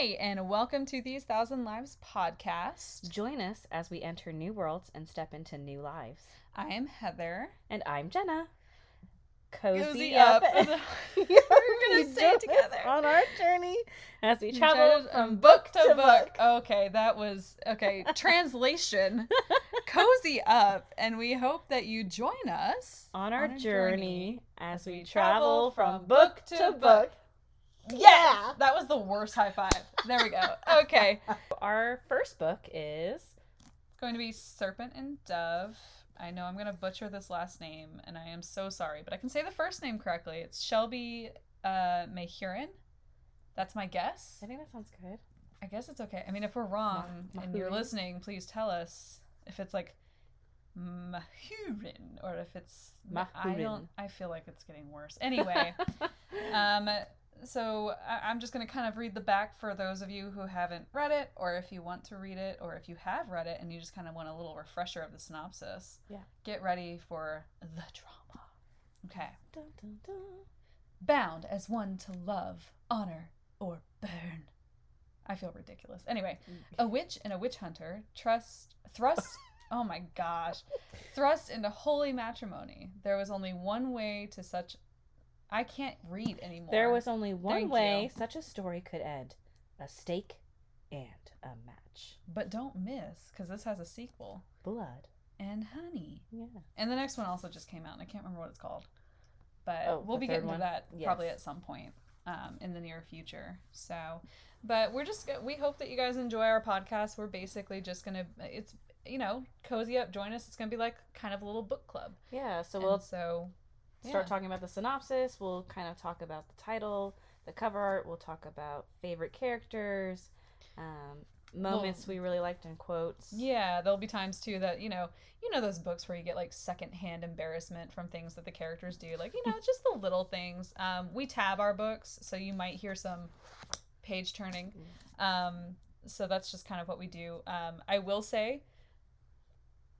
Hi, and welcome to These Thousand Lives podcast. Join us as we enter new worlds and step into new lives. I am Heather. And I'm Jenna. Cozy, Cozy up. up. We're gonna stay together. on our journey as we travel from book to book. Okay, that was okay. Translation Cozy up, and we hope that you join us On our On a journey as we travel travel from book book to to book. book. Yes! That was the worst high five. There we go. Okay. Our first book is going to be Serpent and Dove. I know I'm going to butcher this last name, and I am so sorry, but I can say the first name correctly. It's Shelby uh, Mahurin. That's my guess. I think that sounds good. I guess it's okay. I mean, if we're wrong and you're listening, please tell us if it's like Mahurin or if it's I don't. I feel like it's getting worse. Anyway, um, so I- I'm just gonna kind of read the back for those of you who haven't read it, or if you want to read it, or if you have read it and you just kind of want a little refresher of the synopsis. Yeah. Get ready for the drama. Okay. Dun, dun, dun. Bound as one to love, honor, or burn. I feel ridiculous. Anyway, a witch and a witch hunter trust thrust oh my gosh thrust into holy matrimony there was only one way to such i can't read anymore There was only one Thank way you. such a story could end a stake and a match. but don't miss because this has a sequel Blood. and honey Yeah. and the next one also just came out and i can't remember what it's called but Oh, we'll be getting to one? that probably at some point um, in the near future so but we're just we hope that you guys enjoy our podcast we're basically just gonna it's you know cozy up join us it's gonna be like kind of a little book club Yeah, so And we'll so start yeah. talking about the synopsis. We'll kind of talk about the title, the cover art. We'll talk about favorite characters, um, moments we really liked in quotes. Yeah, there'll be times too that you know, you know those books where you get like secondhand embarrassment from things that the characters do, like you know, just the little things. Um, we tab our books, so you might hear some page turning. Um, so that's just kind of what we do. Um, I will say,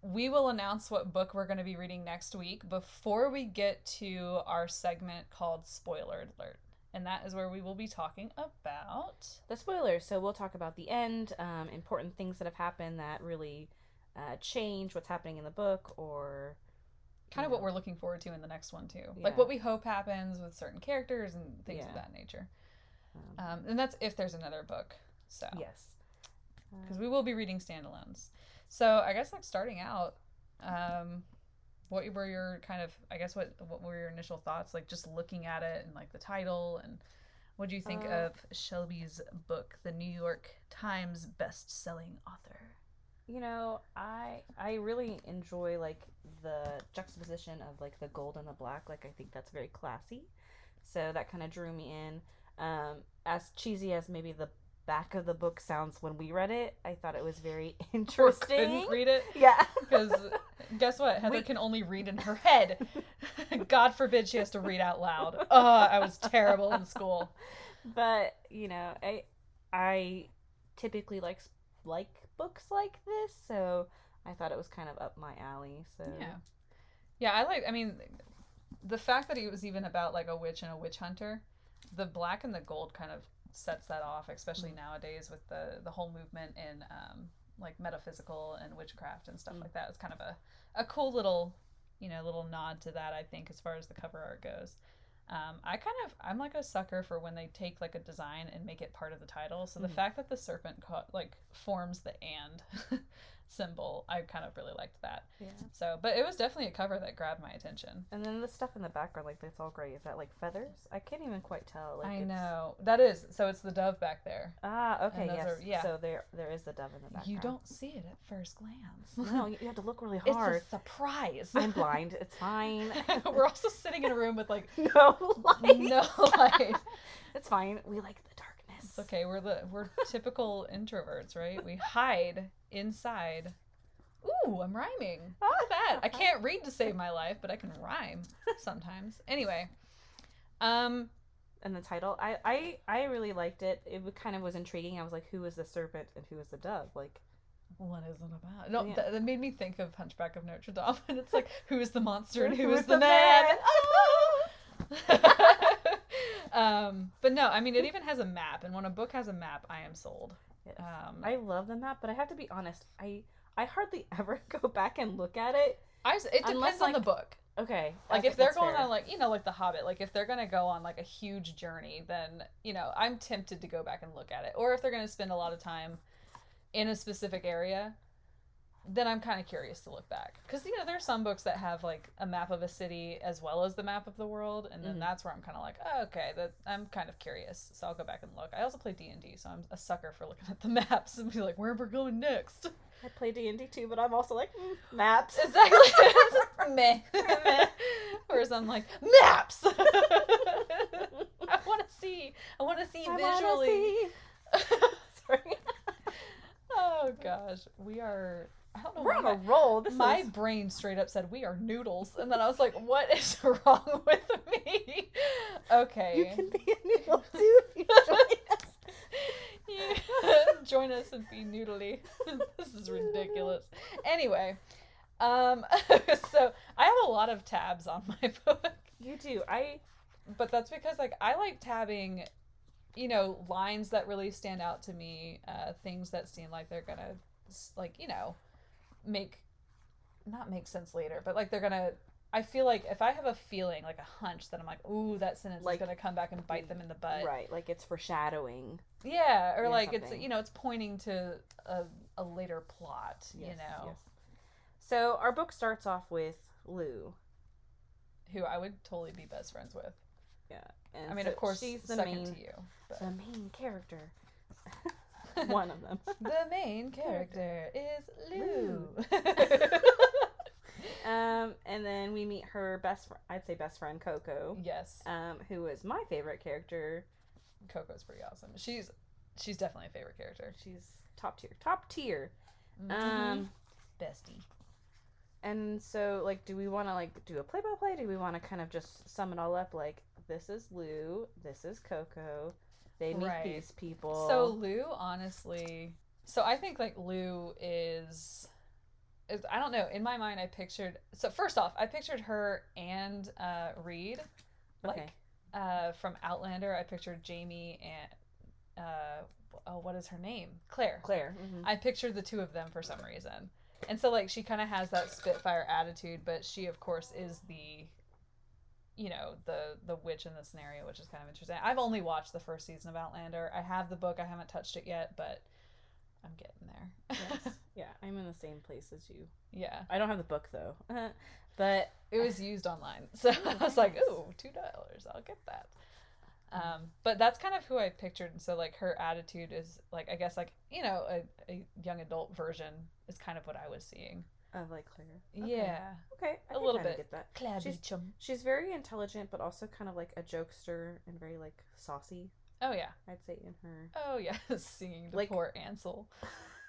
we will announce what book we're going to be reading next week before we get to our segment called Spoiler Alert, and that is where we will be talking about. The spoilers. So we'll talk about the end, um, important things that have happened that really uh, change what's happening in the book, or kind of what we're looking forward to in the next one too Yeah. like what we hope happens with certain characters and things Yeah. of that nature um, um, and that's if there's another book so yes. because we will be reading standalones so i guess like starting out um, what were your kind of i guess what what were your initial thoughts? Like just looking at it and like the title and what do you think Uh, of shelby's book the new york times best-selling author? You know i i really enjoy like the juxtaposition of like the gold and the black. Like i think that's very classy. So that kind of drew me in. Um as cheesy as maybe the back of the book sounds when we read it i thought it was very or interesting. couldn't read it? Yeah. Because guess what? Heather We- can only read in her head. God forbid she has to read out loud. Oh i was terrible in school. But you know i i typically like like books like this so i thought it was kind of up my alley so. Yeah. Yeah i like i mean the fact that it was even about like a witch and a witch hunter the black and the gold kind of sets that off especially nowadays with the the whole movement in um like metaphysical and witchcraft and stuff Mm. like that it's kind of a a cool little you know little nod to that i think as far as the cover art goes um, I kind of I'm like a sucker for when they take like a design and make it part of the title. So the Mhm. fact that the serpent co- like forms the and symbol, I kind of really liked that. yeah So, but it was definitely a cover that grabbed my attention. and then the stuff in the background like that's all gray is that like feathers i can't even quite tell like I it's- know that is so. It's the dove back there. ah okay yes are- yeah. so there there is the dove in the background You don't see it at first glance. no you have to look really it's hard a surprise. i'm blind it's fine We're also sitting in a room with like no light no light. it's fine we like It's okay. We're the we're typical introverts, right? We hide inside. Ooh, I'm rhyming. Look at that. I can't read to save my life, but I can rhyme sometimes. Anyway, um, and the title i i i really liked it it kind of was intriguing i was like who is the serpent and who is the dove like what is it about? No, Yeah. that, that made me think of Hunchback of Notre Dame, and it's like, who is the monster and who Who is is the, the man? man? Ah! um, but no, I mean it even has a map, and when a book has a map, I am sold. Yes. Um, I love the map, but I have to be honest. I I hardly ever go back and look at it. I it unless, depends on the book. Okay, Like okay, if they're going fair. on like you know like the Hobbit, like if they're gonna go on like a huge journey, then you know I'm tempted to go back and look at it. Or if they're gonna spend a lot of time in a specific area, then I'm kind of curious to look back because you know there's some books that have like a map of a city as well as the map of the world, and then Mhm. that's where I'm kind of like, oh, okay, that I'm kind of curious, so I'll go back and look. I also play D and D, so I'm a sucker for looking at the maps and be like, where we're going next. I play D and D too, but I'm also like mm, maps. Exactly. Meh. Meh. Whereas I'm like, maps! I want to see. I want to see I visually. see. Sorry, oh gosh. We are. I don't know we're on a roll. This my is brain straight up said we are noodles. And then I was like, what is wrong with me? Okay. you can be a noodle too if you join us. Yeah. Join us and be noodly. this is ridiculous. Anyway, um, so I have a lot of tabs on my book. You do. I but that's because like I like tabbing, you know, lines that really stand out to me, uh, things that seem like they're gonna, like you know, make, not make sense later, but like they're gonna. I feel like if I have a feeling, like a hunch, that I'm like, ooh, that sentence Like- is gonna come back and bite them in the butt. right, like it's foreshadowing. Yeah, or like it's you know it's pointing to a, a later plot. you know, yes. So our book starts off with Lou. who I would totally be best friends with. Yeah, and I mean, so of course, she's the second main, to you. But. the main character. One of them. The main character is Lou. Um, and then we meet her best, fr- I'd say best friend Coco, yes, um, who is my favorite character. Coco's pretty awesome. She's she's definitely a favorite character. She's top tier, top tier. Mhm. Um, bestie. and so like, do we want to like do a play by play? Do we want to kind of just sum it all up? Like, this is Lou, this is Coco. They meet Right. these people. So Lou, honestly, so I think like Lou is, is I don't know. In my mind, I pictured. So first off, I pictured her and uh, Reed, like Okay. uh, from Outlander. I pictured Jamie and uh, oh, what is her name? Claire. Claire. mhm. I pictured the two of them for some reason. And so like she kind of has that spitfire attitude, but she of course is the you know, the the witch in the scenario, which is kind of interesting. I've only watched the first season of Outlander. I have the book, I haven't touched it yet, but I'm getting there. yes. Yeah, I'm in the same place as you. yeah. I don't have the book though, but It was used online. So I was like, ooh, two dollars, I'll get that. Um, but that's kind of who I pictured. And so like her attitude is like I guess like, you know, a, a young adult version is kind of what I was seeing. Of like Claire. Okay. Yeah. Okay, I A can little bit. Get that. Claire She's- Beauchamp. She's very intelligent, but also kind of like a jokester and very like saucy. Oh yeah. I'd say in her. Oh yeah, singing to Like- poor Ansel.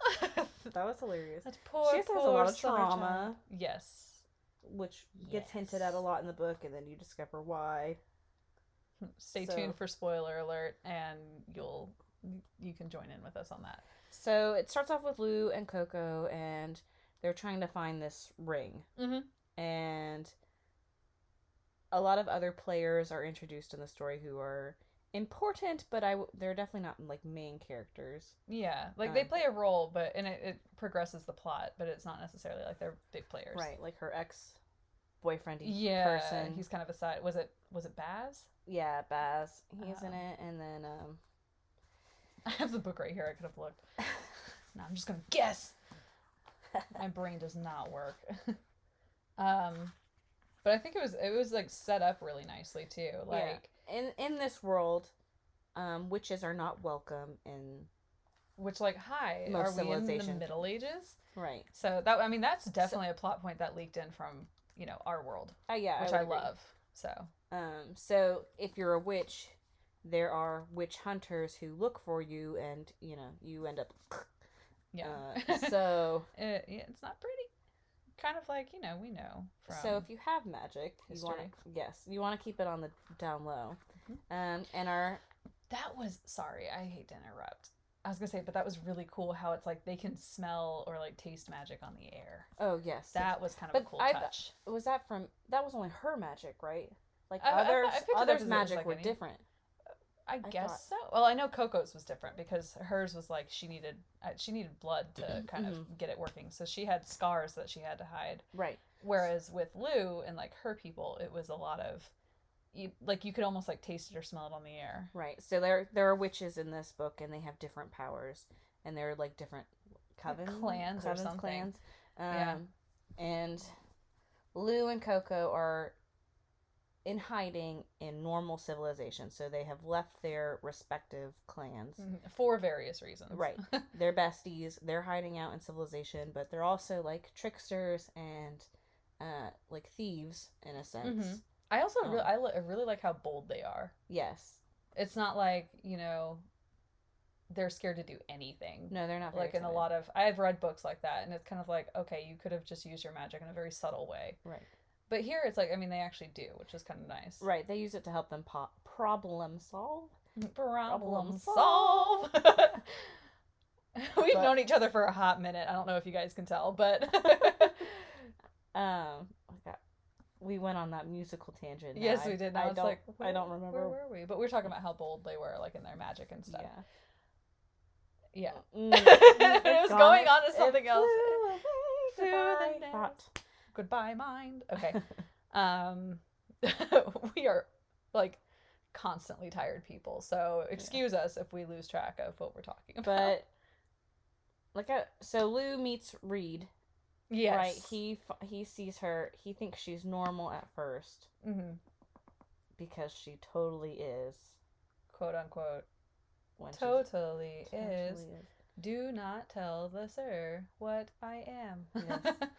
That was hilarious. That's poor, She has a lot of trauma. Yes. Which gets hinted at a lot in the book, and then you discover why. Hmm. Stay So- tuned for spoiler alert, and you'll you can join in with us on that. So it starts off with Lou and Coco, and they're trying to find this ring. Mhm. And a lot of other players are introduced in the story who are important, but I w- they're definitely not like main characters. Yeah, like they Um, play a role, but and it, it progresses the plot, but it's not necessarily like they're big players. Right, like her ex boyfriend Yeah. person. He's kind of a side. Was it was it Bas? Yeah, Bas. He's in Um, it, and then um, I have the book right here. I could have looked. No, I'm just gonna guess. My brain does not work. um, but I think it was it was like set up really nicely too. Like in in this world, um, witches are not welcome in which like hi, are we in the. Middle Ages? right. So that I mean that's definitely a plot point that leaked in from you know our world, Uh, yeah, which would I, love. So Um, so if you're a witch, there are witch hunters who look for you, and you know you end up. Yeah. Uh, so it, yeah, it's not pretty. Kind of like you know we know from. so if you have magic, you want to yes, you want to keep it on the down low. Mhm. Um, and our That was sorry, I hate to interrupt. I was gonna say, but that was really cool how it's like they can smell or like taste magic on the air. oh yes, yes. That was kind of a cool I- touch. was that from that was only her magic, right? Like I- I- I others, picked it up others' as it was, magic like, were any- different. I, I guess so. Well, I know Coco's was different because hers was like she needed uh, she needed blood to kind of get it working, so she had scars that she had to hide. Right. Whereas with Lou and like her people, it was a lot of you, like you could almost like taste it or smell it on the air. Right. So there there are witches in this book and they have different powers and they're like different coven clans or something. clans. Um Yeah. and Lou and Coco are in hiding in normal civilization. So they have left their respective clans. Mhm, For various reasons. Right. They're besties. They're hiding out in civilization, but they're also like tricksters and uh like thieves in a sense. Mhm. I also really Um, I, li- I really like how bold they are. Yes. It's not like, you know, they're scared to do anything. No, they're not like in a lot of I've read books like that and it's kind of like, okay, you could have just used your magic in a very subtle way. Right. But here it's like I mean they actually do, which is kind of nice. Right. They use it to help them po- problem solve. Problem Problem solve. We've But- known each other for a hot minute. I don't know if you guys can tell, but Um, I we went on that musical tangent. now. yes, I- we did. I it's don't. like I don't remember. Where were we? But we were talking about how bold they were, like in their magic and stuff. Yeah. Yeah. Mm, It it's was going on to It something else. flew away. Flew the Goodbye, net. thought. Goodbye, mind. Okay. um, we are like constantly tired people, so excuse us if we lose track of what we're talking about. But like, I, so Lou meets Reed. yes, Right. He he sees her. He thinks she's normal at first hmm because she totally is. quote unquote totally is. totally is. Do not tell the sir what I am. Yes.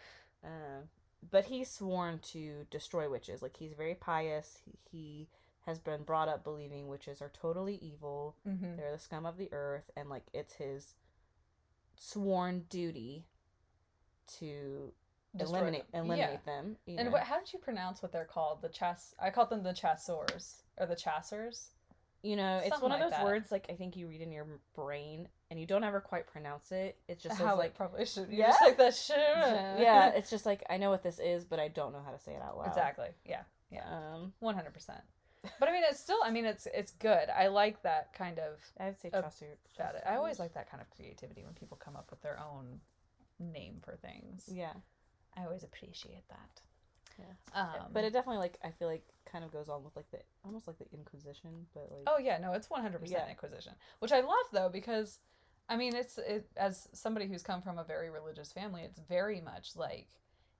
Um, but he's sworn to destroy witches. Like he's very pious. He, he has been brought up believing witches are totally evil. hmm They're the scum of the earth, and like it's his sworn duty to eliminate eliminate them. you And know. what, how did you pronounce what they're called? The chas. I called them the chasseurs or the chassers. you know, it's something one of those that. words like I think you read in your brain and you don't ever quite pronounce it. It's just how like probably should. You Yeah? just like that. Shit. yeah, it's just like I know what this is, but I don't know how to say it out loud. Exactly. Yeah. Yeah. Um, One hundred percent. But I mean, it's still. I mean, it's it's good. I like that kind of I'd say Uh, trust your. about it. I always like that kind of creativity when people come up with their own name for things. Yeah. I always appreciate that. Yeah. Um, but it definitely like I feel like kind of goes on with like the almost like the Inquisition, but like Oh yeah, no, it's one hundred percent. Inquisition, which I love though because, I mean, it's it as somebody who's come from a very religious family, it's very much like,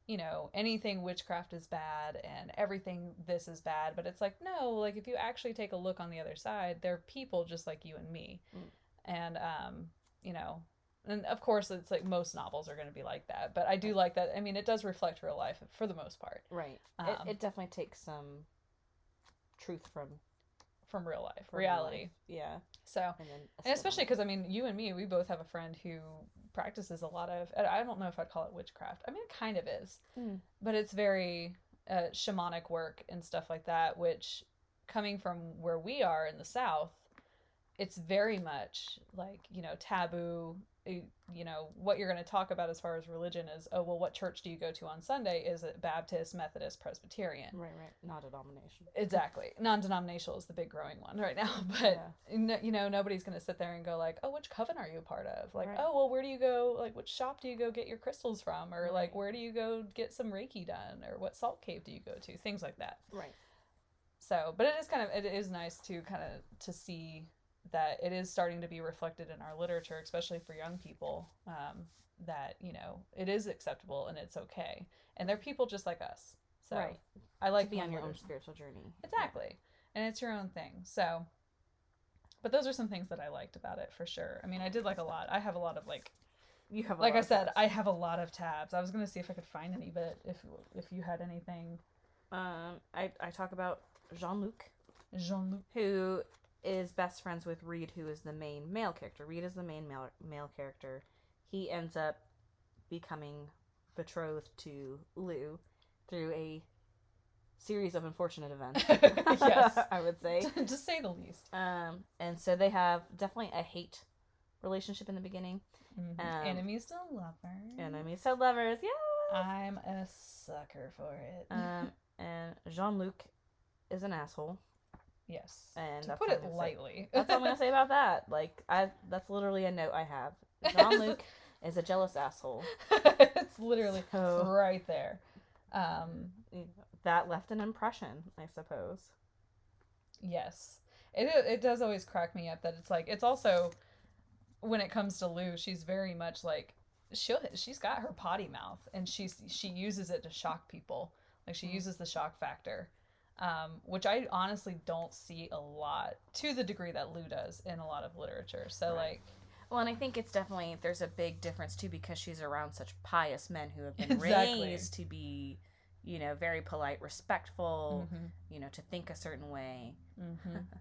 you know, anything witchcraft is bad and everything this is bad, but it's like no, like if you actually take a look on the other side, they're people just like you and me, Mm. and um, you know. And of course, it's like most novels are going to be like that, but I do like that. I mean, it does reflect real life for the most part, right. Um, it, it definitely takes some truth from, from real life, from real reality. life. Yeah, So, and And especially because I mean, you and me, we both have a friend who practices a lot of. I don't know if I'd call it witchcraft. I mean, it kind of is, Mm. but it's very uh, shamanic work and stuff like that. Which, coming from where we are in the South, it's very much like you know taboo. Uh, You know what you're going to talk about as far as religion is. Oh well, what church do you go to on Sunday? Is it Baptist, Methodist, Presbyterian? right, right, not a domination. Exactly. Non-denominational is the big growing one right now, but no, you know nobody's going to sit there and go like, "Oh, which coven are you a part of?" Like, Right. "Oh, well, where do you go? Like, which shop do you go get your crystals from?" Or like, "Where do you go get some Reiki done?" Or what salt cave do you go to? Things like that. Right. So, but it is kind of it is nice to kind of to see that it is starting to be reflected in our literature, especially for young people. Um, that you know it is acceptable and it's okay, and they're people just like us. So Right. I like to be on your own spiritual journey. Exactly. And it's your own thing. So, but those are some things that I liked about it for sure. I mean, I did like a lot. I have a lot of like, You have, a like I said, tabs. I have a lot of tabs. I was gonna see if I could find any, but if if you had anything, um, I I talk about Jean Luc, Jean Luc. who is best friends with Reed, who is the main male character. Reed is the main male male character. He ends up becoming betrothed to Lou through a series of unfortunate events. Yes. I would say. to say the least. Um, and so they have definitely a hate relationship in the beginning. Mhm. Um, Enemies to lovers. Enemies to lovers, yeah. I'm a sucker for it. Um, and Jean Luc is an asshole. Yes. And to put it lightly. That's all I'm gonna say about that. Like, I that's literally a note I have. Jean Luc is a jealous asshole. it's literally So right there. Um, that left an impression, I suppose. yes. It it does always crack me up that it's like it's also when it comes to Lou, she's very much like she'll she's got her potty mouth and she's she uses it to shock people. Like she Mhm. uses the shock factor. Um, which I honestly don't see a lot to the degree that Lou does in a lot of literature. So Right. like Well, and I think it's definitely there's a big difference too because she's around such pious men who have been Exactly. raised to be, you know, very polite, respectful, mhm, you know, to think a certain way. mhm.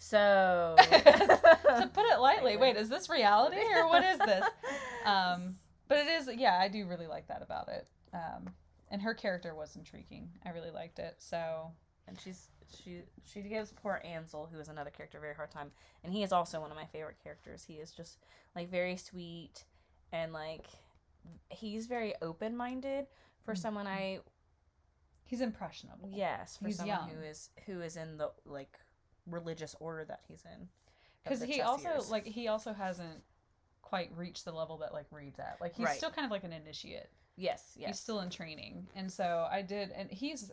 So to put it lightly, wait, is this reality or what is this? Um, but it is, yeah, I do really like that about it. Um, and her character was intriguing. I really liked it. So and she's she she gives poor Ansel, who is another character, a very hard time, and he is also one of my favorite characters. He is just like very sweet, and like he's very open minded for Mhm. someone I he's impressionable. yes for He's someone young. who is who is in the like religious order that he's in. because he also like he also hasn't quite reached the level that like reads at. Like he's Right. still kind of like an initiate. yes yes He's still in training, and so I did, and he's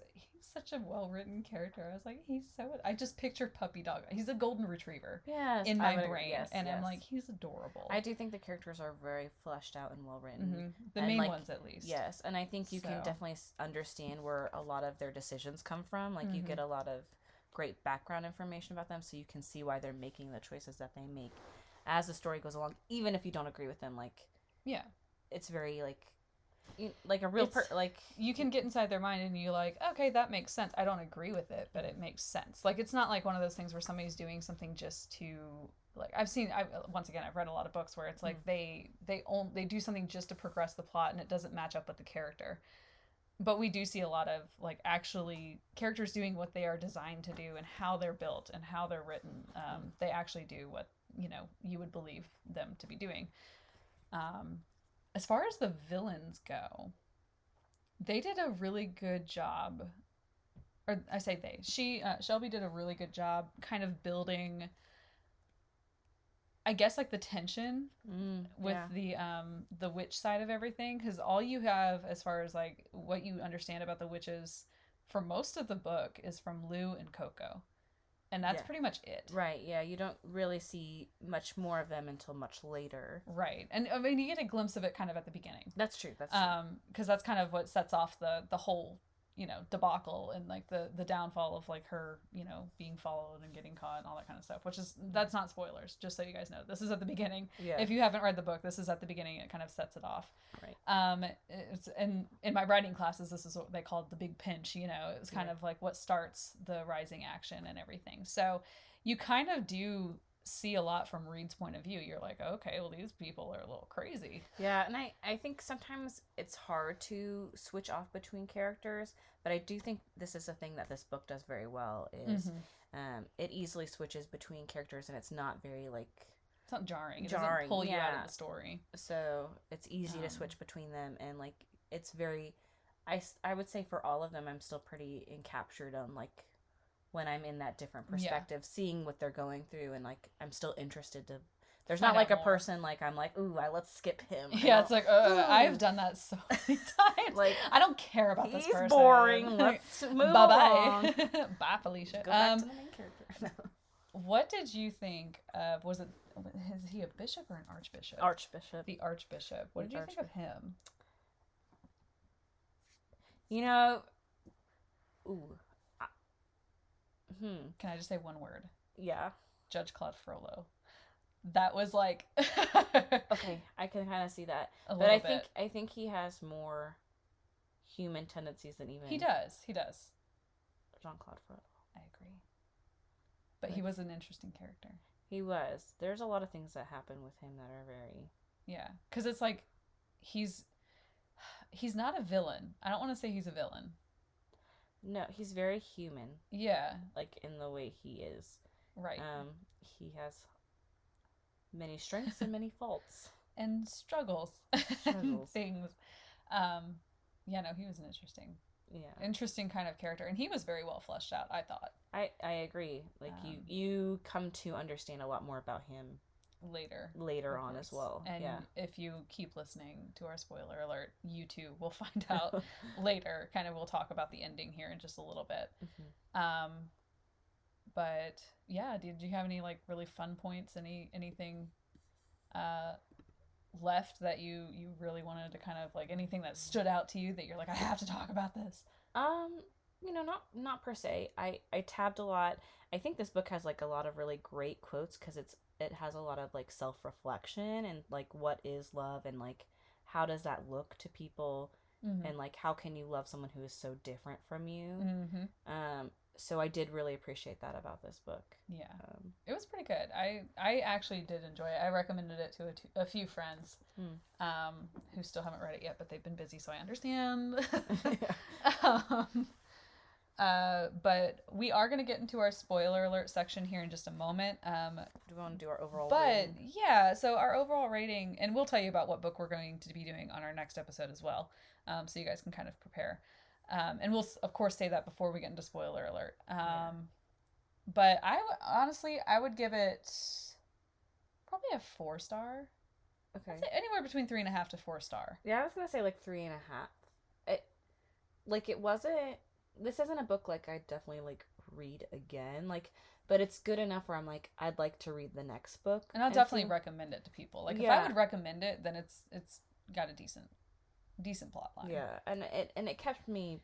such a well written character. I was like, he's so. I just pictured puppy dog. He's a golden retriever yes in my would- brain, yes, and I'm like, he's adorable. I do think the characters are very fleshed out and well written. Mhm. The And, main like, ones, at least. Yes, and I think you can definitely understand where a lot of their decisions come from. Like you Mhm. get a lot of great background information about them, so you can see why they're making the choices that they make as the story goes along. Even if you don't agree with them, like Yeah. it's very like, you, like a real per like you can get inside their mind and you like okay that makes sense. I don't agree with it but it makes sense. Like it's not like one of those things where somebody's doing something just to like i've seen i once again i've read a lot of books where it's like they they own they do something just to progress the plot and it doesn't match up with the character. But we do see a lot of like actually characters doing what they are designed to do and how they're built and how they're written. Um, they actually do what you know you would believe them to be doing. Um, as far as the villains go they did a really good job or i say they she uh, shelby did a really good job kind of building i guess like the tension mm, with yeah. the um the witch side of everything because all you have as far as like what you understand about the witches for most of the book is from lou and coco and that's Yeah. pretty much it right. Yeah, you don't really see much more of them until much later. right and i mean you get a glimpse of it kind of at the beginning That's true. That's true. um because that's kind of what sets off the the whole you know debacle and like the the downfall of like her you know being followed and getting caught and all that kind of stuff which is that's not spoilers just so you guys know this is at the beginning yeah. if you haven't read the book this is at the beginning it kind of sets it off Right. um it's and in my writing classes this is what they called the big pinch you know it was kind Yeah. of like what starts the rising action and everything so you kind of do see a lot from reed's point of view you're like okay well these people are a little crazy. Yeah, and I, I think sometimes it's hard to switch off between characters, but I do think this is a thing that this book does very well is Mhm. um, it easily switches between characters and it's not very like it's not jarring it Jarring, doesn't pull you out of the story. So it's easy to Um, switch between them and like it's very I, I would say for all of them I'm still pretty encaptured on like when I'm in that different Yeah. perspective seeing what they're going through and like I'm still interested to there's Find not like a more. person like I'm like ooh I let's skip him I yeah it's like uh, i've done that so many times. Like i don't care about this he's person. boring. Let's move bye bye bye felicia. Go back um to the main character. what did you think of was it is he a bishop or an archbishop? Archbishop. the archbishop. What did you think of him? You know, ooh, I- hmm, can i just say one word yeah. judge claude frollo that was like Okay, I can kind of see that, a but I bit. think I think he has more human tendencies than even he does he does Jean Claude Frollo. i agree but he was an interesting character He was. There's a lot of things that happen with him that are very. Yeah, because it's like he's he's not a villain. I don't want to say he's a villain. No, he's very human, Yeah, like in the way he is. right. Um, he has many strengths and many faults. and struggles, and Struggles. things. Um, yeah, no, he was an interesting Yeah. interesting kind of character, and he was very well fleshed out. I thought I I agree. Like you Um, you come to understand a lot more about him later. later on as well. And yeah. if you keep listening to our spoiler alert, you too will find out later. Kind of, we'll talk about the ending here in just a little bit. Mhm. Um, but yeah, did you have any like really fun points? Any anything uh left that you you really wanted to kind of like anything that stood out to you that you're like I have to talk about this? Um, you know, not not per se. I I tabbed a lot. I think this book has like a lot of really great quotes because it's it has a lot of like self reflection and like what is love and like how does that look to people Mm-hmm. and like how can you love someone who is so different from you. hmm Um, so I did really appreciate that about this book. Yeah, Um, it was pretty good. I I actually did enjoy it. I recommended it to a, t- a few friends, Hmm. um, who still haven't read it yet, but they've been busy, so I understand. um, uh, but we are going to get into our spoiler alert section here in just a moment. Um, do we want to do our overall? but rating? yeah, so our overall rating, and we'll tell you about what book we're going to be doing on our next episode as well, um, so you guys can kind of prepare. Um, and we'll of course say that before we get into spoiler alert. Um, Yeah. But I w- honestly, I would give it probably a four star. okay. Say anywhere between three and a half to four star. Yeah, I was gonna say like three and a half. It, like it wasn't. This isn't a book like I definitely like read again. Like, but it's good enough where I'm like I'd like to read the next book. And I'll And definitely recommend it to people. Like if I would recommend it, then it's it's got a decent decent plot line. Yeah, and it and it kept me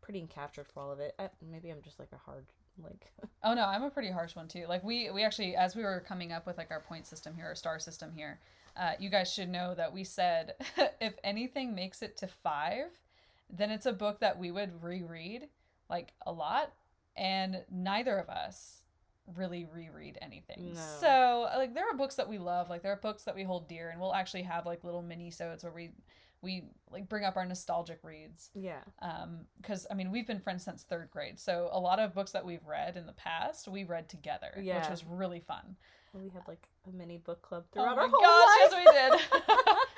pretty captured for all of it. I, maybe I'm just like a hard like. Oh no, I'm a pretty harsh one too. Like we we actually as we were coming up with like our point system here, our star system here, uh, you guys should know that we said if anything makes it to five, then it's a book that we would reread like a lot, and neither of us really reread anything. No. So like there are books that we love, like there are books that we hold dear, and we'll actually have like little mini sodes where we we like bring up our nostalgic reads yeah. um because i mean we've been friends since third grade so a lot of books that we've read in the past we read together which was really fun We had like a mini book club oh throughout my our whole gosh life. yes we did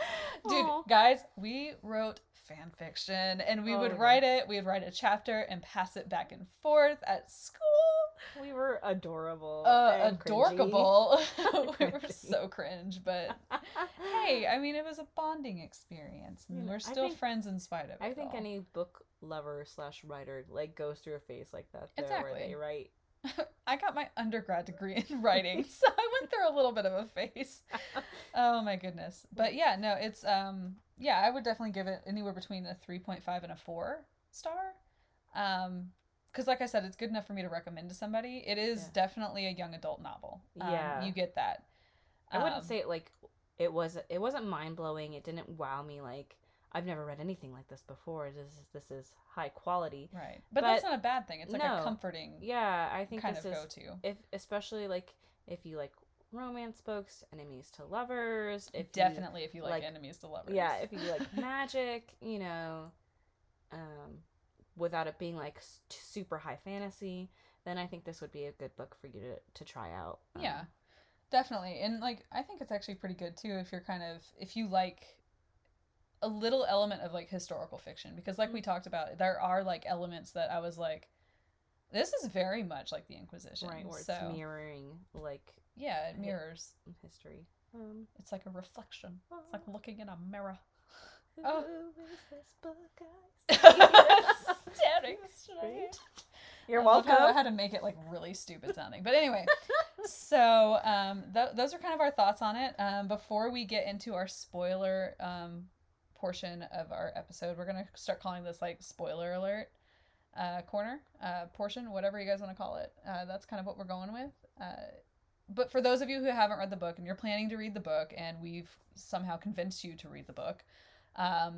dude Aw. guys we wrote fan fiction and we Oh, would write it we would write a chapter and pass it back and forth at school we were adorable. uh adorable we were so cringe but hey i mean it was a bonding experience and we're still think- friends in spite of it I think all. any book lover slash writer like goes through a phase like that though, where Exactly. they write I got my undergrad degree in writing, so I went through a little bit of a phase. Oh my goodness. But yeah, no, it's um yeah, I would definitely give it anywhere between a 3.5 and a 4 star. Um cuz like I said, it's good enough for me to recommend to somebody. It is Yeah. definitely a young adult novel. Um, Yeah. you get that. I wouldn't Um, say it like it was it wasn't mind blowing. It didn't wow me like I've never read anything like this before. This is this is high quality. right. But, that's not a bad thing. It's like no. a comforting Yeah, I think kind this of is go-to. if especially like if you like romance books, enemies to lovers, if Definitely if you like, like- enemies to lovers. yeah, if you like magic, you know, um, without it being like super high fantasy, then I think this would be a good book for you to to try out. Um, Yeah, definitely. And like I think it's actually pretty good too if you're kind of if you like a little element of like historical fiction because like we Mm-hmm. talked about there are like elements that I was like this is very much like the Inquisition. right, where so it's mirroring like yeah, it mirrors. history. Um, It's like a reflection. It's like looking in a mirror. who oh. is this book I see? Staring straight. You're I welcome. how I had to make it like really stupid sounding. But anyway, so um, th- those are kind of our thoughts on it. Um, before we get into our spoiler um, portion of our episode, we're gonna start calling this like spoiler alert uh, corner uh, portion, whatever you guys want to call it. Uh, that's kind of what we're going with. Uh, but for those of you who haven't read the book and you're planning to read the book, and we've somehow convinced you to read the book, um,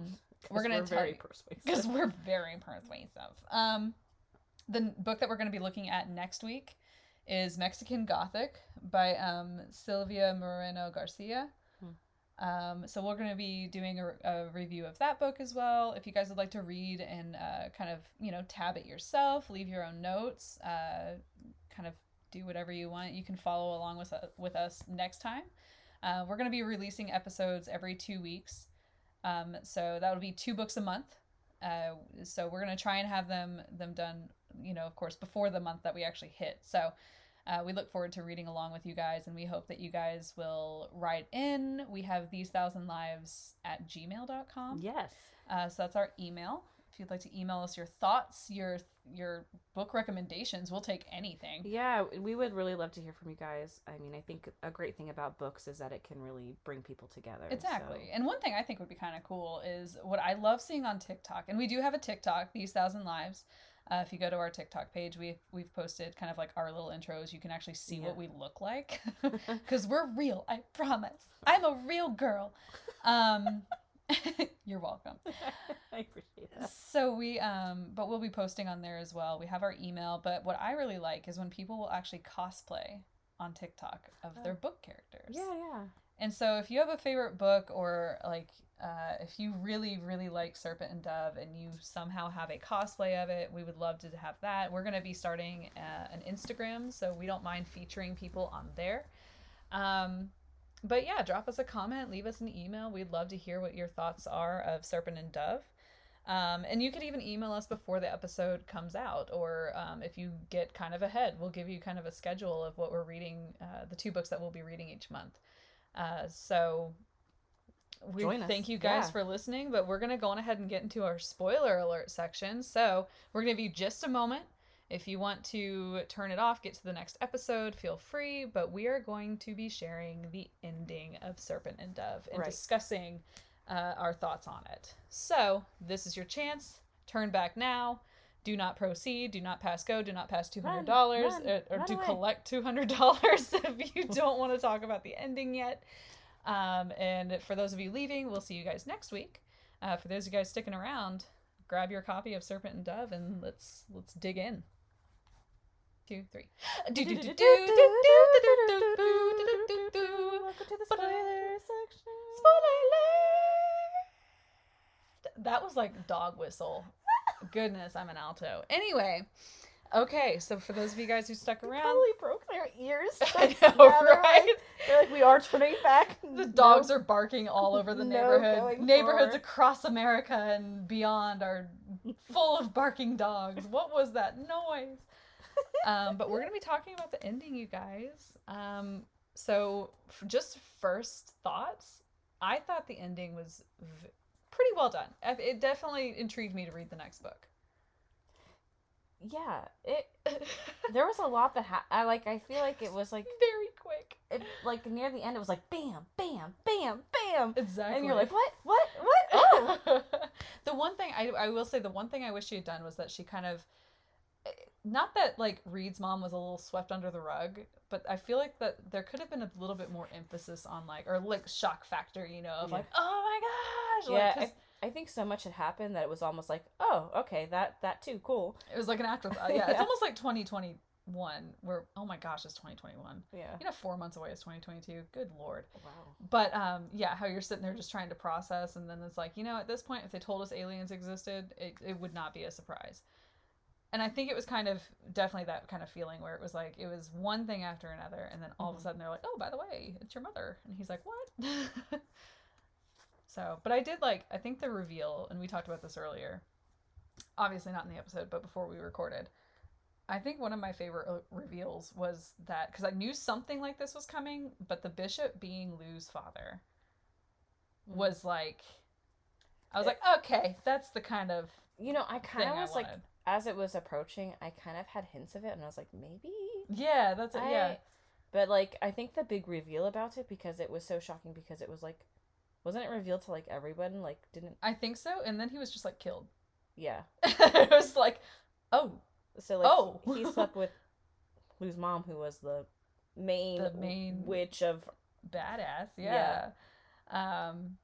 we're gonna tell very you- persuasive. because we're very persuasive. Um, the book that we're going to be looking at next week is Mexican Gothic by um, Silvia Moreno Garcia. Um, so we're going to be doing a, a review of that book as well. If you guys would like to read and uh, kind of you know tab it yourself, leave your own notes, uh, kind of do whatever you want. You can follow along with uh, with us next time. Uh, we're going to be releasing episodes every two weeks. Um, so that would be two books a month. Uh, so we're gonna try and have them them done, you know, of course, before the month that we actually hit. So uh, we look forward to reading along with you guys, and we hope that you guys will write in. We have these thousand lives at gmail.com. Yes. Uh, so that's our email. If you'd like to email us your thoughts, your your book recommendations, we'll take anything. Yeah, we would really love to hear from you guys. I mean, I think a great thing about books is that it can really bring people together. Exactly. so- And one thing I think would be kind of cool is what I love seeing on TikTok, and we do have a TikTok, These Thousand Lives. Uh, if you go to our TikTok page, we've we've posted kind of like our little intros. You can actually see Yeah. what we look like because we're real. I promise. I'm a real girl. Um, you're welcome. I appreciate that. So we um but we'll be posting on there as well. We have our email, but what I really like is when people will actually cosplay on TikTok of their Oh. book characters. Yeah, yeah. And so if you have a favorite book or like uh, if you really really like Serpent and Dove and you somehow have a cosplay of it, we would love to have that. We're going to be starting uh, an Instagram, so we don't mind featuring people on there. Um but yeah, drop us a comment, leave us an email. We'd love to hear what your thoughts are of Serpent and Dove. Um, and you could even email us before the episode comes out, or um, if you get kind of ahead, we'll give you kind of a schedule of what we're reading, uh, the two books that we'll be reading each month. Uh, so we Join us. thank you guys Yeah. for listening, but we're gonna go on ahead and get into our spoiler alert section. So we're gonna give you just a moment. If you want to turn it off, get to the next episode, feel free. But we are going to be sharing the ending of Serpent and Dove and Right. discussing uh, our thoughts on it. So this is your chance. Turn back now. Do not proceed. Do not pass go. Do not pass two hundred dollars, run, or, or do collect two hundred dollars if you don't want to talk about the ending yet. Um, and for those of you leaving, we'll see you guys next week. Uh, for those of you guys sticking around, grab your copy of Serpent and Dove and let's let's dig in. Two, three. Welcome to the spoiler section. That was like dog whistle. Goodness, I'm an alto. Anyway, okay, so for those of you guys who stuck They around, Probably broke their ears. I Yeah, know, they're like- right? They're like, we are turning back. The dogs are barking all over the No neighborhood. Neighborhoods forward. across America and beyond are full of barking dogs. What was that noise? um, but we're going to be talking about the ending, you guys. Um, so, f- just first thoughts. I thought the ending was v- pretty well done. It definitely intrigued me to read the next book. Yeah, it. There was a lot that ha- I like. I feel like it was like very quick. it, like near the end. It was like bam, bam, bam, bam, Exactly. and you're like, what, what, what? Oh, the one thing I, I will say the one thing I wish she had done was that she kind of eh, not that like Reed's mom was a little swept under the rug, but I feel like that there could have been a little bit more emphasis on like or like shock factor, you know, of Yeah. like, oh my gosh. yeah. Like, I, think so much had happened that it was almost like, oh, okay, that that too, cool. it was like an afterthought. Yeah, it's almost like 2021 where oh my gosh, it's 2021. Yeah. You know, four months away is 2022. Good lord. Wow. But um, yeah, how you're sitting there just trying to process, and then it's like, you know, at this point, if they told us aliens existed, it, it would not be a surprise. And I think it was kind of definitely that kind of feeling where it was like it was one thing after another, and then all of Mhm. a sudden they're like, oh, by the way, it's your mother, and he's like, what? so, but I did like I think the reveal, and we talked about this earlier. Obviously not in the episode, but before we recorded. I think one of my favorite uh, reveals was that because I knew something like this was coming, but the bishop being Lou's father Mm. was like, I was It- like, okay, that's the kind of You know, I kind of was like, as it was approaching, I kind of had hints of it, and I was like, maybe. yeah, that's it. Yeah, But like, I think the big reveal about it because it was so shocking because it was like, wasn't it revealed to like everyone? Like, didn't? I think so. And then he was just like killed. Yeah. it was like, oh, So like, Oh. he slept with Lou's mom, who was the main The main- witch of. badass. Yeah. Um.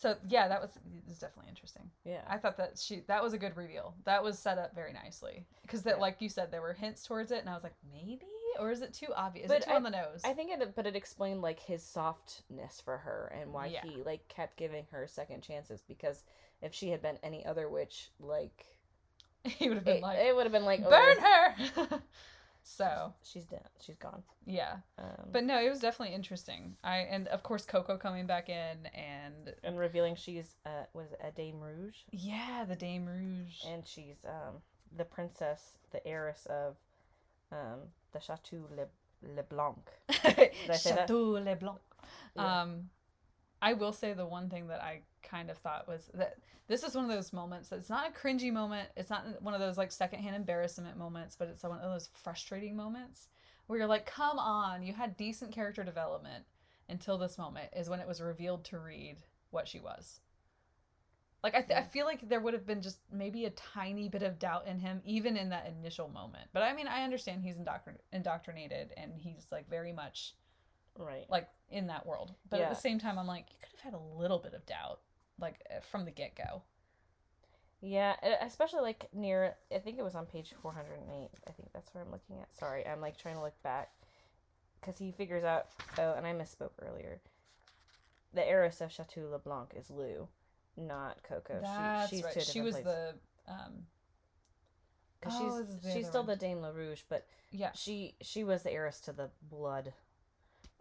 So yeah, that was it was definitely interesting. Yeah. I thought that she that was a good reveal. That was set up very nicely because that, Yeah. like you said, there were hints towards it, and I was like, maybe, or is it too obvious? But too on the nose? I think it, but it explained like his softness for her and why Yeah. he like kept giving her second chances. Because if she had been any other witch, like he would have been it, like, it would have been like burn over- her. So she's dead. She's gone. yeah, Um, but no, it was definitely interesting. I and of course Coco coming back in and and revealing she's uh was a Dame Rouge, yeah, the Dame Rouge. and she's um the princess, the heiress of um the Chateau Le say that? Chateau Le Blanc. Yeah. Um, I will say the one thing that I kind of thought was that this is one of those moments that's not a cringy moment. It's not one of those like secondhand embarrassment moments, but it's one of those frustrating moments where you're like, come on, you had decent character development until this moment is when it was revealed to Reed what she was. Like I, th- I feel like there would have been just maybe a tiny bit of doubt in him even in that initial moment. But I mean, I understand he's indoctrin- indoctrinated and he's like very much right. like in that world. But at the same time, I'm like, you could have had a little bit of doubt, like uh, from the get go. Yeah, especially like near. I think it was on page four hundred and eight. I think that's where I'm looking at. Sorry, I'm like trying to look back because he figures out. Oh, and I misspoke earlier. The heiress of Chateau Leblanc is Lou, not Coco. That's she, she's right. She was place. the um, 'Cause Oh, she's she's still one. the Dame LaRouge, but yeah. she she was the heiress to the blood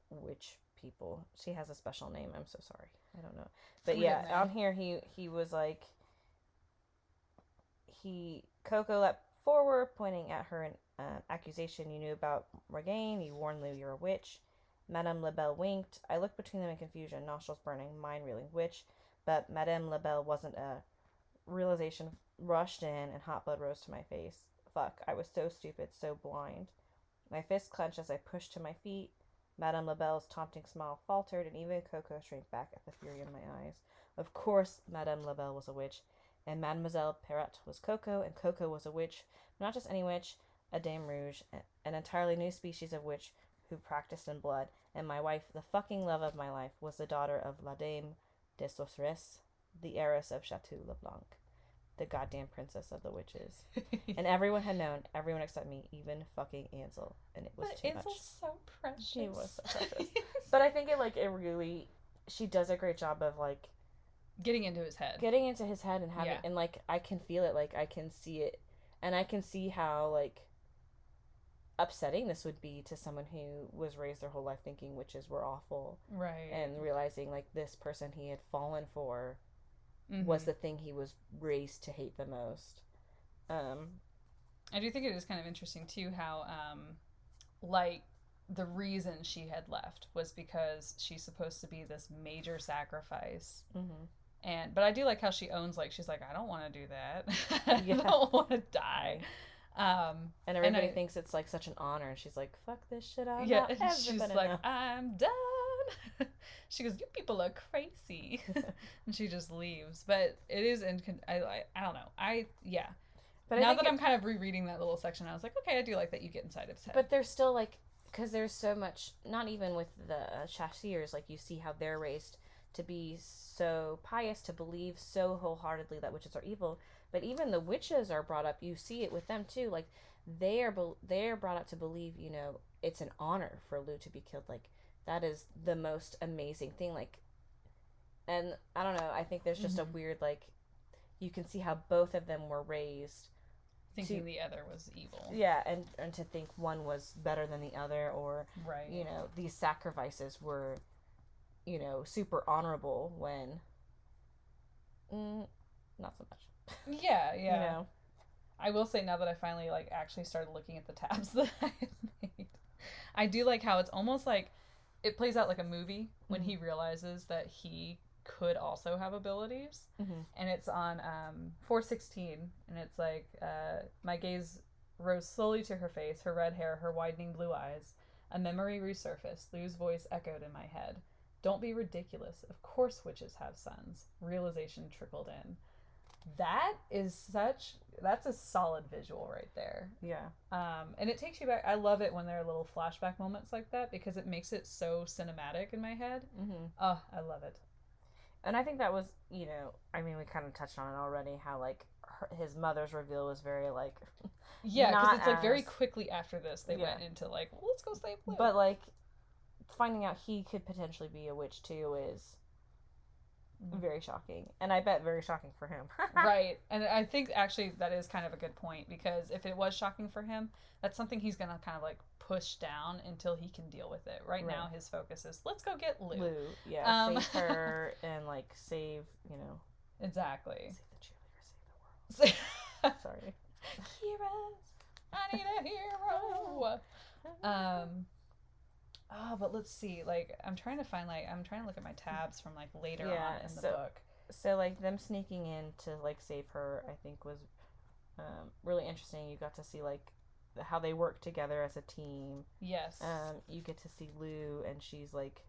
witch people. She has a special name. I'm so sorry. I don't know. But yeah, don't on here he he was like he Coco leapt forward, pointing at her an uh, accusation you knew about Regain. You warned Lou you're a witch. Madame Labelle winked. I looked between them in confusion, nostrils burning, mind reeling. Witch, but Madame Labelle wasn't a realization rushed in and hot blood rose to my face. Fuck, I was so stupid, so blind. My fist clenched as I pushed to my feet. Madame Labelle's taunting smile faltered, and even Coco shrank back at the fury in my eyes. Of course, Madame Labelle was a witch, and Mademoiselle Perrette was Coco, and Coco was a witch, not just any witch, a Dame Rouge, an entirely new species of witch who practiced in blood. And my wife, the fucking love of my life, was the daughter of La Dame de Sorcières, the heiress of Chateau Leblanc, the goddamn princess of the witches. And everyone had known, everyone except me, even fucking Ansel, and it was but too Ansel's much. so precious. He was so precious. But I think it like it really, she does a great job of like Getting into his head. getting into his head and having Yeah. and like I can feel it, like I can see it, and I can see how like upsetting this would be to someone who was raised their whole life thinking witches were awful right. and realizing like this person he had fallen for was Mhm. the thing he was raised to hate the most. Um, I do think it is kind of interesting too how um like the reason she had left was because she's supposed to be this major sacrifice mhm. and but I do like how she owns like she's like I don't want to do that. Yeah. I don't want to die. Um and everybody I- thinks it's like such an honor, and she's like, "Fuck this shit, I'm yeah, and she's like know." I'm done. she goes, "You people are crazy." and she just leaves. But it is in con- I, I I don't know. I yeah. But now that I'm kind of rereading that little section, I was like, okay, I do like that you get inside of his head. But there's still like, because there's so much, not even with the uh, Chasseurs, like you see how they're raised to be so pious, to believe so wholeheartedly that witches are evil. But even the witches are brought up, you see it with them too. Like they are, bel they are brought up to believe, you know, it's an honor for Lou to be killed. Like that is the most amazing thing. Like, and I don't know, I think there's just a Mhm. weird, like, you can see how both of them were raised thinking to- the other was evil. yeah and and to think one was better than the other or Right. you know these sacrifices were you know super honorable when mm, not so much Yeah, yeah. you know I will say now that I finally like actually started looking at the tabs that I made, I do like how it's almost like it plays out like a movie when Mhm. he realizes that he could also have abilities, mm-hmm. and it's on um 416, and it's like uh, my gaze rose slowly to her face, her red hair, her widening blue eyes. A memory resurfaced. Lou's voice echoed in my head. Don't be ridiculous. Of course witches have sons. Realization trickled in. That is such that's a solid visual right there. yeah Um, and it takes you back. I love it when there are little flashback moments like that because it makes it so cinematic in my head. mm-hmm. Oh, I love it. and i think that was you know i mean we kind of touched on it already how like her, his mother's reveal was very like Yeah, because it's like very quickly after this they Yeah. went into like, well, let's go save Lou. but like finding out he could potentially be a witch too is. Very shocking, and I bet very shocking for him. right. And i think actually that is kind of a good point because if it was shocking for him that's something he's gonna kind of like push down until he can deal with it. Right, now his focus is let's go get lou, Lou, yeah, Um, save her and like save, you know, exactly. Save the cheerleader, save the heroes world. Sorry. i need a hero. Um oh but let's see like i'm trying to find like i'm trying to look at my tabs from like later Yeah, on in the so- book So like them sneaking in to like save her, I think was um, really interesting. You got to see like how they work together as a team. yes Um, you get to see Lou, and she's like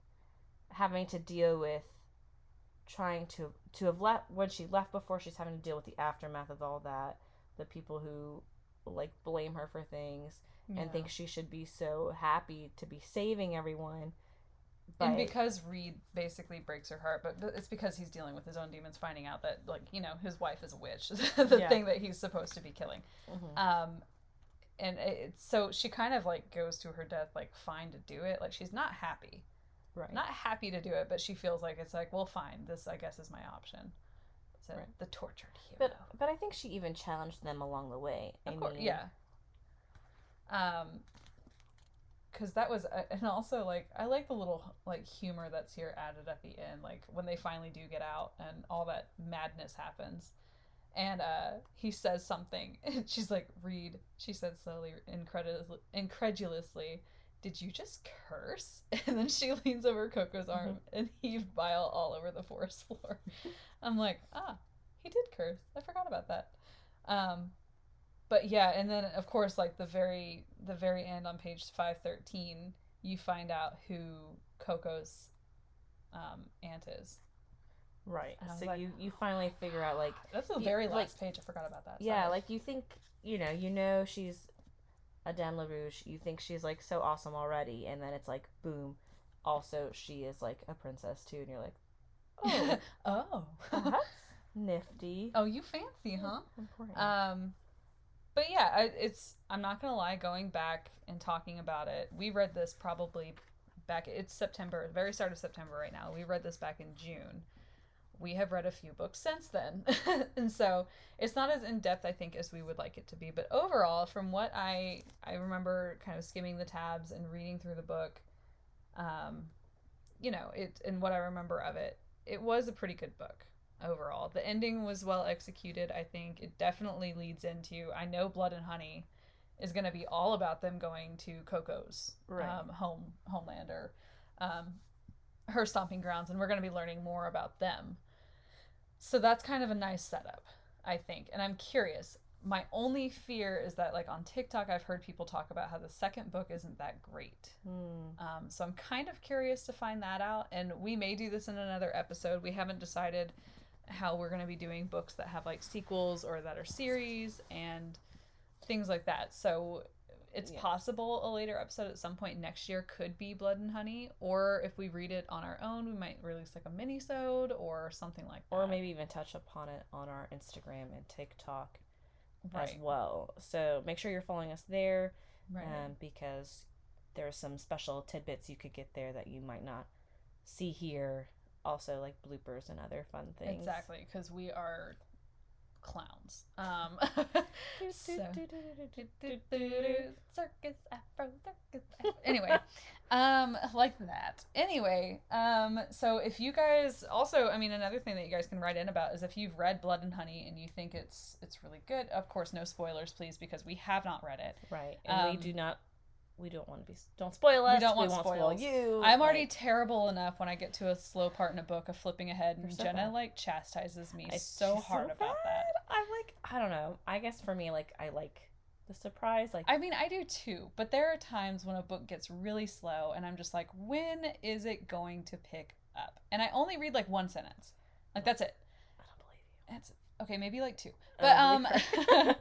having to deal with trying to to have left when she left before. She's having to deal with the aftermath of all that. The people who like blame her for things Yeah. and think she should be so happy to be saving everyone. and because Reid basically breaks her heart, but but it's because he's dealing with his own demons, finding out that like you know his wife is a witch, the Yeah. thing that he's supposed to be killing. Mhm. Um, and it's so she kind of like goes to her death like fine to do it. Like she's not happy, right, not happy to do it, but she feels like it's like well fine, this I guess is my option. So Right. the tortured hero. but but I think she even challenged them along the way. I Of course, mean, yeah. Um, because that was, uh, and also like I like the little like humor that's here added at the end, like when they finally do get out and all that madness happens, and uh he says something, and she's like, Reid she said slowly, incredul- incredulously. Did you just curse? And then she leans over Coco's arm and heaved bile all over the forest floor. I'm like, ah, he did curse. I forgot about that. Um, but yeah, and then of course, like the very the very end on page five thirteen, you find out who Coco's um, aunt is. right. So like- you you finally figure out like That's the You- very like- last page. I forgot about that. yeah, Sorry. like you think you know you know she's a Dame LaRouche. You think she's like so awesome already, and then it's like boom. Also, she is like a princess too, and you're like, oh, oh, that's nifty. oh, you fancy, huh? Important. Um, but yeah, it's. I'm not gonna lie. Going back and talking about it, we read this probably back. It's September, very start of September right now. We read this back in June. We have read a few books since then, and so it's not as in depth, I think, as we would like it to be. But overall, from what I I remember, kind of skimming the tabs and reading through the book, um, you know, it and what I remember of it, it was a pretty good book overall. The ending was well executed. I think it definitely leads into. I know Blood and Honey is going to be all about them going to Coco's Right. um, home homeland or um, her stomping grounds, and we're going to be learning more about them. So that's kind of a nice setup, I think. And I'm curious. My only fear is that, like on TikTok, I've heard people talk about how the second book isn't that great. Hmm. Um, so I'm kind of curious to find that out, and we may do this in another episode. We haven't decided how we're going to be doing books that have like sequels or that are series and things like that. So it's Yeah. possible a later episode at some point next year could be Blood and Honey, or if we read it on our own, we might release like a mini-sode or something like that. or maybe even touch upon it on our Instagram and TikTok as well. So make sure you're following us there, right. um, because there are some special tidbits you could get there that you might not see here. Also, like bloopers and other fun things. exactly because we are clowns. Um, so- circus afro circus afro. anyway um like that anyway um so if you guys also i mean another thing that you guys can write in about is if you've read blood and honey and you think it's it's really good of course no spoilers please because we have not read it Right, and we Um, do not. We don't want to be. Don't spoil us. We don't want spoils. spoil you. i'm already terrible enough when i get to a slow part in a book of flipping ahead and so jenna bad. like chastises me It's so hard about that I'm like, I don't know. I guess for me, like, I like the surprise. Like, I mean, I do too, but there are times when a book gets really slow and I'm just like, when is it going to pick up? And I only read like one sentence. Like that's it. I don't believe you. It's okay, maybe like two. But I um don't believe her.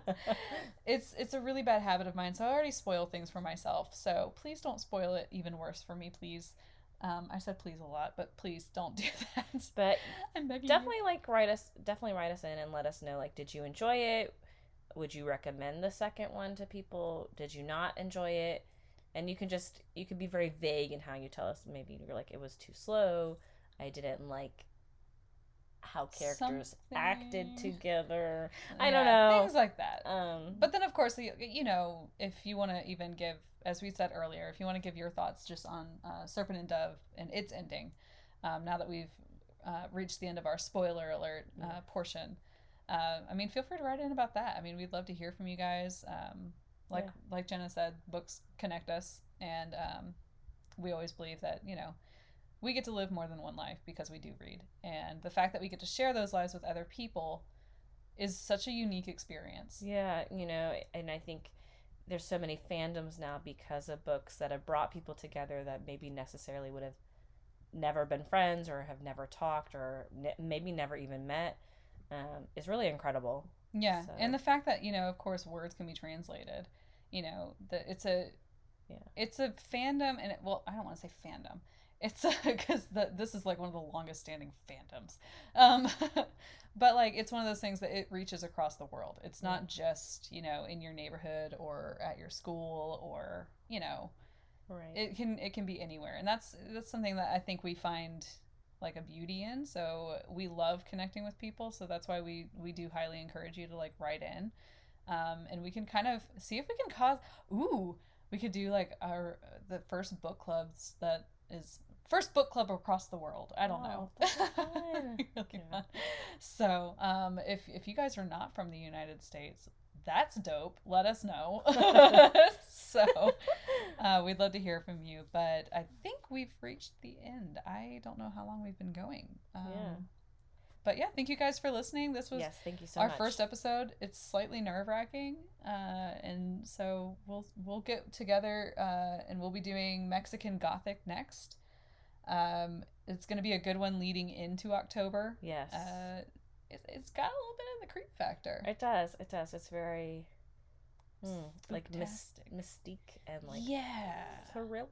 it's it's a really bad habit of mine, so I already spoil things for myself. So please don't spoil it even worse for me, please. Um, I said please a lot, but please don't do that. but I'm begging you. definitely like write us definitely write us in and let us know like did you enjoy it would you recommend the second one to people did you not enjoy it and you can just you can be very vague in how you tell us maybe you're like it was too slow i didn't like how characters acted Something. together. I don't know. things like that. Um, But then, of course, you, you know, if you want to even give, as we said earlier, if you want to give your thoughts just on uh, Serpent and Dove and its ending, um, now that we've uh, reached the end of our spoiler alert uh, Yeah. portion, uh, I mean, feel free to write in about that. I mean, we'd love to hear from you guys. Um, like Yeah. like Jenna said, books connect us, and um, we always believe that you know we get to live more than one life because we do read, and the fact that we get to share those lives with other people is such a unique experience. Yeah, you know, and I think there's so many fandoms now because of books that have brought people together that maybe necessarily would have never been friends or have never talked or ne- maybe never even met. Um, is really incredible. Yeah, So- and the fact that you know, of course, words can be translated. You know, that it's a, Yeah. it's a fandom, and it, well, I don't want to say fandom. It's because this is like one of the longest standing fandoms, um, but like it's one of those things that it reaches across the world. It's not just you know in your neighborhood or at your school or you know Right. it can it can be anywhere. And that's that's something that i think we find like a beauty in. So we love connecting with people. So that's why we we do highly encourage you to like write in. Um, and we can kind of see if we can cause ooh we could do like our the first book clubs that is first book club across the world i don't know Oh. Really Yeah. so um if if you guys are not from the united states that's dope let us know so uh, we'd love to hear from you, but I think we've reached the end. I don't know how long we've been going. Um, Yeah. But yeah, thank you guys for listening. This was yes, thank you so our much. first episode. It's slightly nerve wracking, uh, and so we'll we'll get together uh, and we'll be doing Mexican Gothic next. Um, it's going to be a good one leading into October. Yes. Uh, it, it's got a little bit of the creep factor. it does. It does. It's very hmm, like mys- mystique and like yeah, thriller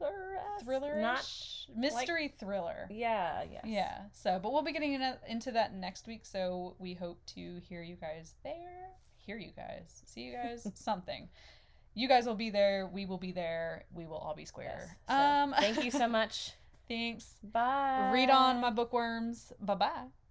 thriller, Not mystery thriller. yeah, yes. Yeah. So, but we'll be getting in, into that next week. So we hope to hear you guys there. Hear you guys. See you guys. something. You guys will be there. We will be there. We will all be Yes. square. So, um. thank you so much. Thanks. Bye. Read on my bookworms. Bye bye.